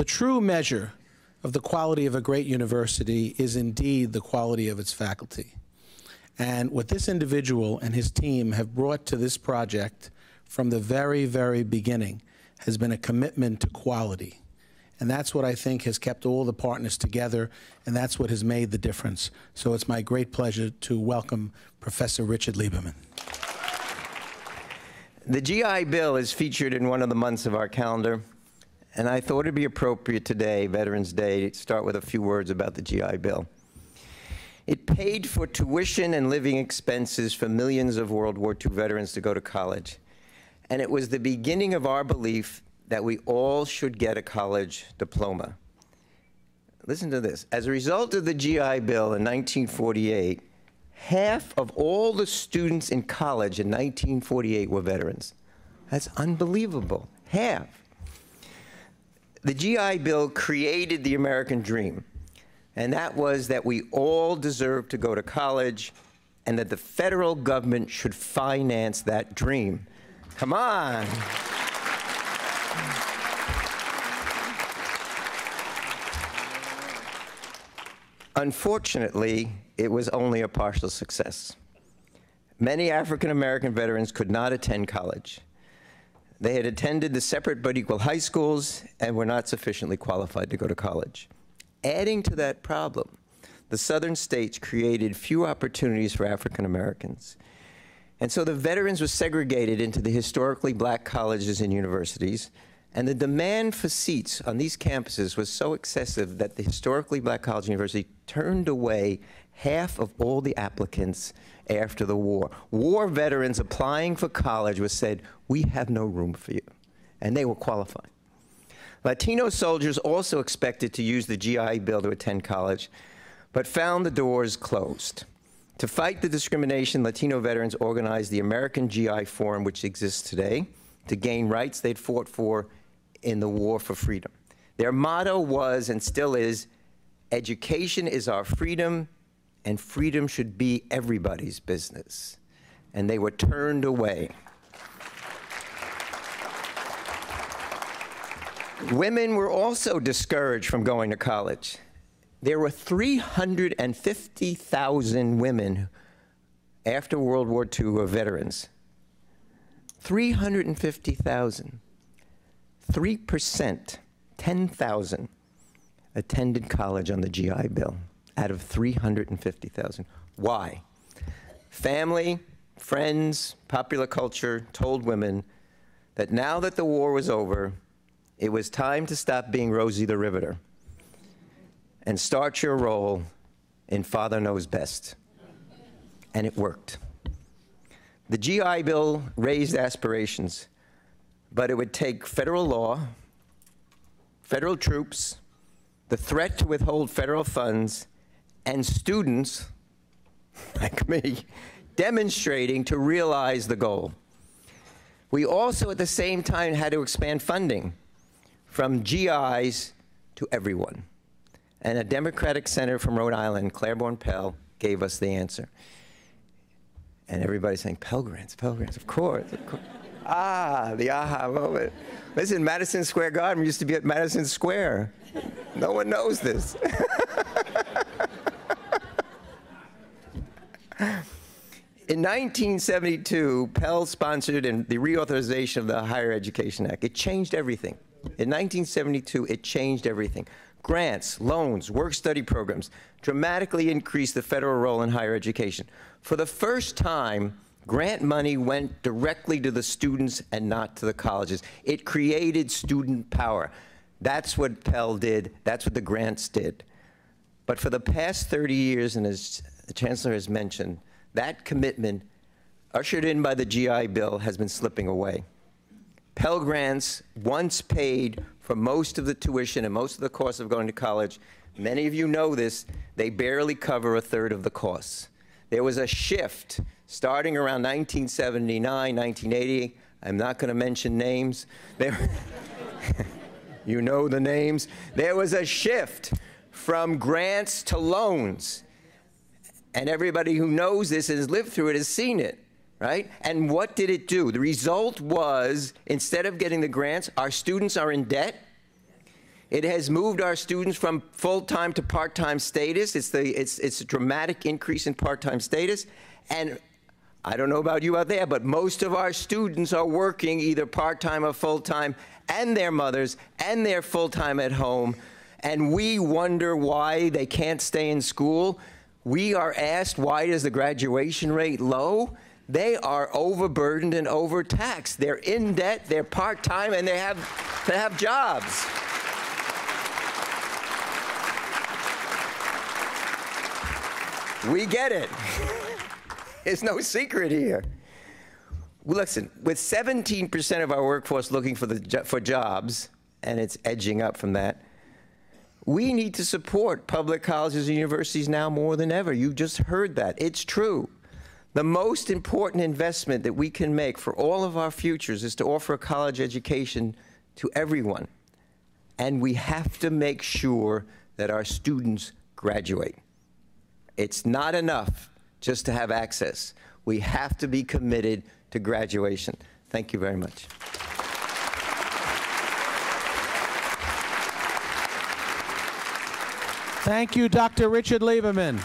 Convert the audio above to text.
The true measure of the quality of a great university is indeed the quality of its faculty. And what this individual and his team have brought to this project from the very, very beginning has been a commitment to quality. And that's what I think has kept all the partners together, and that's what has made the difference. So it's my great pleasure to welcome Professor Richard Lieberman. The GI Bill is featured in one of the months of our calendar, and I thought it'd be appropriate today, Veterans Day, to start with a few words about the GI Bill. It paid for tuition and living expenses for millions of World War II veterans to go to college. And it was the beginning of our belief that we all should get a college diploma. Listen to this. As a result of the GI Bill in 1948, half of all the students in college in 1948 were veterans. That's unbelievable. Half. The GI Bill created the American dream, and that was that we all deserve to go to college and that the federal government should finance that dream. Come on. Unfortunately, it was only a partial success. Many African American veterans could not attend college. They had attended the separate but equal high schools and were not sufficiently qualified to go to college. Adding to that problem, the southern states created few opportunities for African Americans. And so the veterans were segregated into the historically black colleges and universities, and the demand for seats on these campuses was so excessive that the historically black college and university turned away half of all the applicants after the war. War veterans applying for college was said, we have no room for you. And they were qualified. Latino soldiers also expected to use the GI Bill to attend college, but found the doors closed. To fight the discrimination, Latino veterans organized the American GI Forum, which exists today, to gain rights they'd fought for in the war for freedom. Their motto was and still is education is our freedom, and freedom should be everybody's business. And they were turned away. Women were also discouraged from going to college. There were 350,000 women after World War II were veterans. 350,000. 3%, 10,000, attended college on the GI Bill out of 350,000. Why? Family, friends, popular culture told women that now that the war was over, it was time to stop being Rosie the Riveter and start your role in Father Knows Best. And it worked. The GI Bill raised aspirations but it would take federal law, federal troops, the threat to withhold federal funds, and students, like me, demonstrating to realize the goal. We also, at the same time, had to expand funding from GIs to everyone. And a Democratic senator from Rhode Island, Claiborne Pell, gave us the answer. And everybody's saying, Pell Grants, Pell Grants, of course, of course. Ah, the aha moment. Listen, Madison Square Garden used to be at Madison Square. No one knows this. In 1972, Pell sponsored the reauthorization of the Higher Education Act. It changed everything. In 1972, it changed everything. Grants, loans, work study programs dramatically increased the federal role in higher education. For the first time, Grant money went directly to the students and not to the colleges. It created student power. That's what Pell did. That's what the grants did. But for the past 30 years, and as the Chancellor has mentioned, that commitment, ushered in by the GI Bill, has been slipping away. Pell Grants once paid for most of the tuition and most of the cost of going to college. Many of you know this, they barely cover a third of the costs. There was a shift starting around 1979, 1980. I'm not going to mention names. There, you know the names. There was a shift from grants to loans. And everybody who knows this and has lived through it has seen it, right? And what did it do? The result was instead of getting the grants, our students are in debt. It has moved our students from full-time to part-time status. It's, the, it's, it's a dramatic increase in part-time status. And I don't know about you out there, but most of our students are working either part-time or full-time, and their mothers, and they're full-time at home. And we wonder why they can't stay in school. We are asked, why is the graduation rate low? They are overburdened and overtaxed. They're in debt, they're part-time, and they have, they have jobs. We get it. There's no secret here. Listen, with 17% of our workforce looking for, the, for jobs, and it's edging up from that, we need to support public colleges and universities now more than ever. You just heard that. It's true. The most important investment that we can make for all of our futures is to offer a college education to everyone. And we have to make sure that our students graduate. It's not enough just to have access. We have to be committed to graduation. Thank you very much. Thank you, Dr. Richard Lieberman.